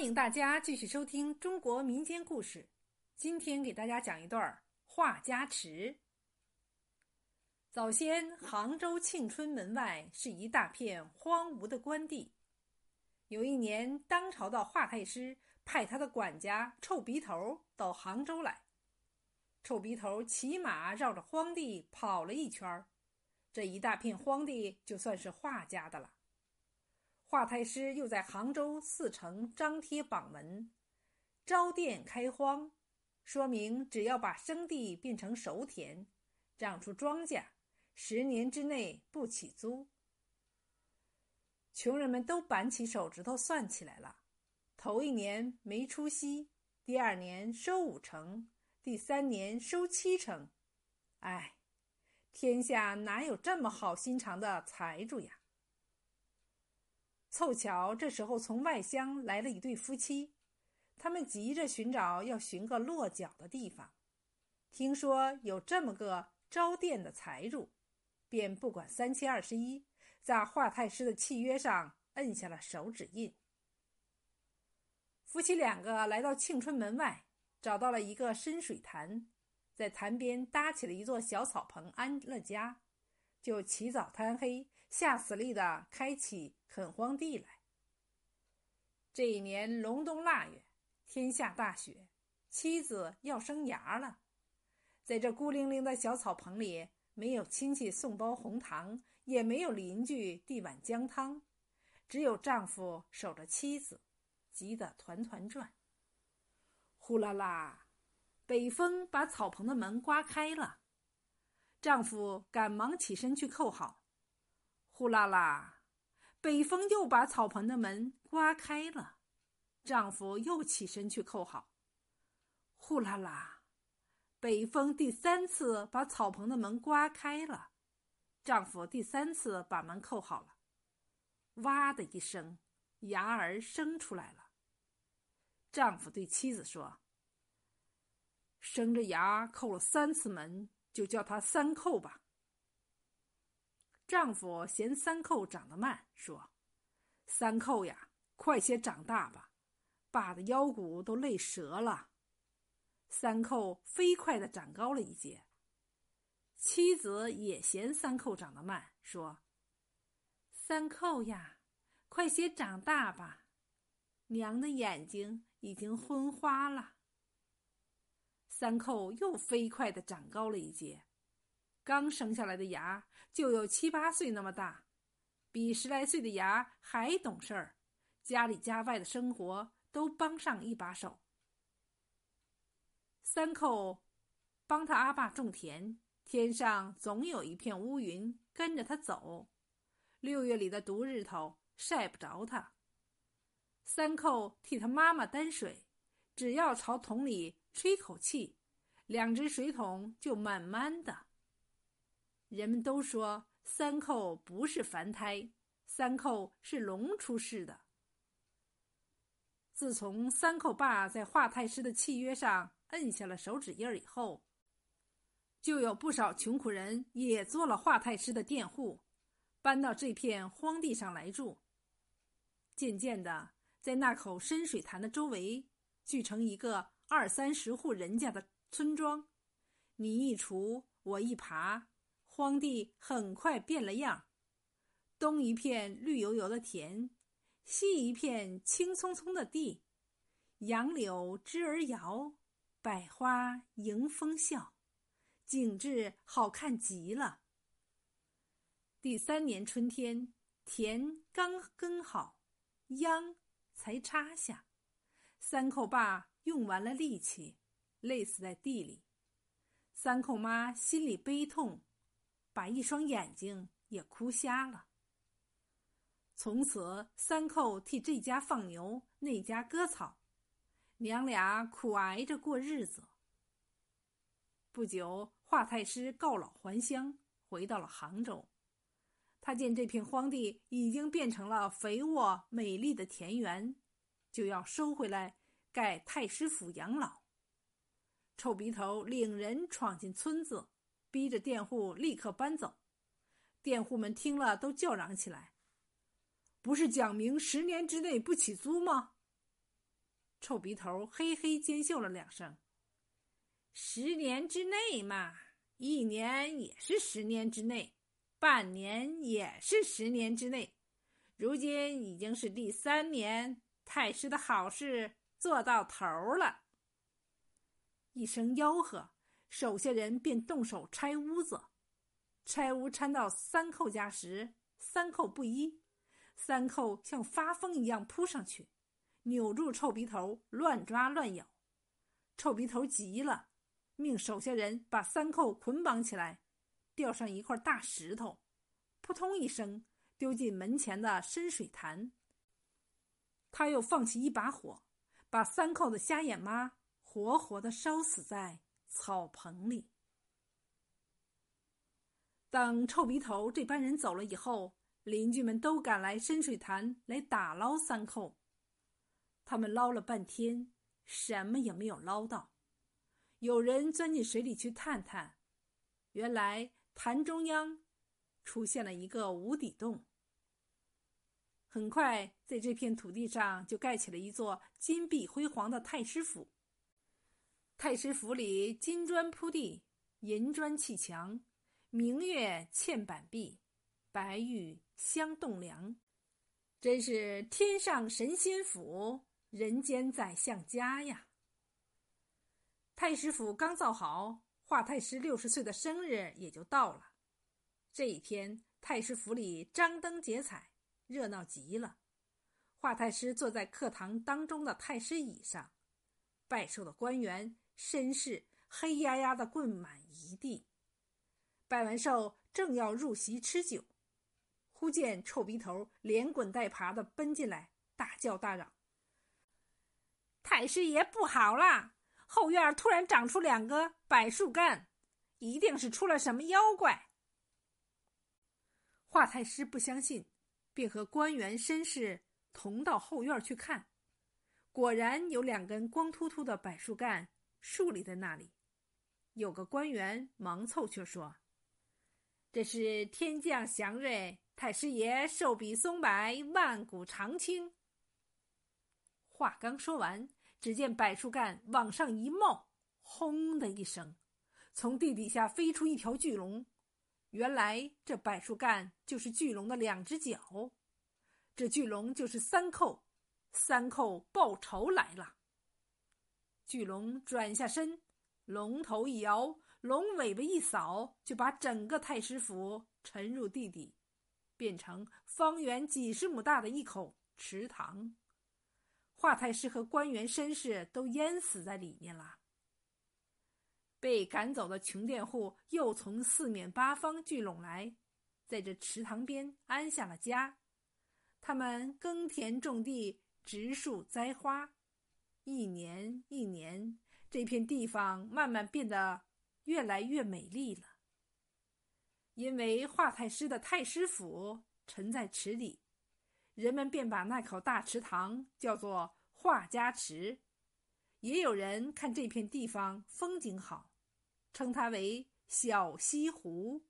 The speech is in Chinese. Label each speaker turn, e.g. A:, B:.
A: 欢迎大家继续收听中国民间故事。今天给大家讲一段画家池。早先，杭州庆春门外是一大片荒芜的官地。有一年，当朝的华太师派他的管家臭鼻头到杭州来。臭鼻头骑马绕着荒地跑了一圈这一大片荒地就算是画家的了。华太师又在杭州四城张贴榜文，招店开荒，说明只要把生地变成熟田，长出庄稼，十年之内不起租。穷人们都板起手指头算起来了，头一年没出息，第二年收五成，第三年收七成。哎，天下哪有这么好心肠的财主呀？凑巧，这时候从外乡来了一对夫妻，他们急着寻找要寻个落脚的地方。听说有这么个招店的财主，便不管三七二十一，在华太师的契约上摁下了手指印。夫妻两个来到庆春门外，找到了一个深水潭，在潭边搭起了一座小草棚，安了家。就起早贪黑、下死力的开启垦荒地来。这一年隆冬腊月，天下大雪，妻子要生芽了，在这孤零零的小草棚里，没有亲戚送包红糖，也没有邻居递碗姜汤，只有丈夫守着妻子，急得团团转。呼啦啦，北风把草棚的门刮开了。丈夫赶忙起身去扣好，呼啦啦，北风又把草棚的门刮开了。丈夫又起身去扣好，呼啦啦，北风第三次把草棚的门刮开了。丈夫第三次把门扣好了，哇的一声，芽儿生出来了。丈夫对妻子说：“生着芽扣了三次门。”就叫他三扣吧。丈夫嫌三扣长得慢，说：“三扣呀，快些长大吧，爸的腰骨都累折了。”三扣飞快的长高了一截。妻子也嫌三扣长得慢，说：“三扣呀，快些长大吧，娘的眼睛已经昏花了。”三扣又飞快的长高了一截，刚生下来的芽就有七八岁那么大，比十来岁的芽还懂事儿，家里家外的生活都帮上一把手。三扣帮他阿爸种田，天上总有一片乌云跟着他走，六月里的毒日头晒不着他。三扣替他妈妈担水，只要朝桶里。吹口气，两只水桶就慢慢的。人们都说三扣不是凡胎，三扣是龙出世的。自从三扣爸在华太师的契约上摁下了手指印儿以后，就有不少穷苦人也做了华太师的佃户，搬到这片荒地上来住。渐渐的，在那口深水潭的周围聚成一个。二三十户人家的村庄，你一锄，我一耙，荒地很快变了样。东一片绿油油的田，西一片青葱葱的地，杨柳枝儿摇，百花迎风笑，景致好看极了。第三年春天，田刚耕好，秧才插下，三口爸。用完了力气，累死在地里。三扣妈心里悲痛，把一双眼睛也哭瞎了。从此，三扣替这家放牛，那家割草，娘俩苦挨着过日子。不久，华太师告老还乡，回到了杭州。他见这片荒地已经变成了肥沃美丽的田园，就要收回来。盖太师府养老，臭鼻头领人闯进村子，逼着佃户立刻搬走。佃户们听了都叫嚷起来：“不是讲明十年之内不起租吗？”臭鼻头嘿嘿尖笑了两声。十年之内嘛，一年也是十年之内，半年也是十年之内。如今已经是第三年，太师的好事做到头了。一声吆喝，手下人便动手拆屋子。拆屋拆到三寇家时，三寇不依，三寇像发疯一样扑上去，扭住臭鼻头，乱抓乱咬。臭鼻头急了，命手下人把三寇捆绑起来，吊上一块大石头，扑通一声丢进门前的深水潭。他又放起一把火，把三寇的瞎眼妈活活的烧死在草棚里。等臭鼻头这班人走了以后，邻居们都赶来深水潭来打捞三扣。他们捞了半天，什么也没有捞到。有人钻进水里去探探，原来潭中央出现了一个无底洞。很快，在这片土地上就盖起了一座金碧辉煌的太师府。太师府里金砖铺地，银砖砌墙。明月嵌板壁，白玉镶栋梁，真是天上神仙府，人间宰相家呀！太师府刚造好，华太师六十岁的生日也就到了。这一天，太师府里张灯结彩，热闹极了。华太师坐在课堂当中的太师椅上，拜寿的官员、绅士黑压压的棍满一地。拜完寿，正要入席吃酒，忽见臭鼻头连滚带爬的奔进来，大叫大嚷：“太师爷不好啦！后院突然长出两个柏树干，一定是出了什么妖怪。”华太师不相信，便和官员绅士同到后院去看，果然有两根光秃秃的柏树干竖立在那里。有个官员忙凑却说。这是天降祥瑞，太师爷寿比松柏，万古长青。话刚说完，只见柏树干往上一冒，轰的一声，从地底下飞出一条巨龙。原来这柏树干就是巨龙的两只脚，这巨龙就是三寇，三寇报仇来了。巨龙转下身，龙头一摇。龙尾巴一扫，就把整个太师府沉入地底，变成方圆几十亩大的一口池塘。华太师和官员绅士都淹死在里面了。被赶走的穷佃户又从四面八方聚拢来，在这池塘边安下了家。他们耕田种地，植树栽花，一年一年，这片地方慢慢变得。越来越美丽了，因为华太师的太师府沉在池里，人们便把那口大池塘叫做华家池。也有人看这片地方风景好，称它为小西湖。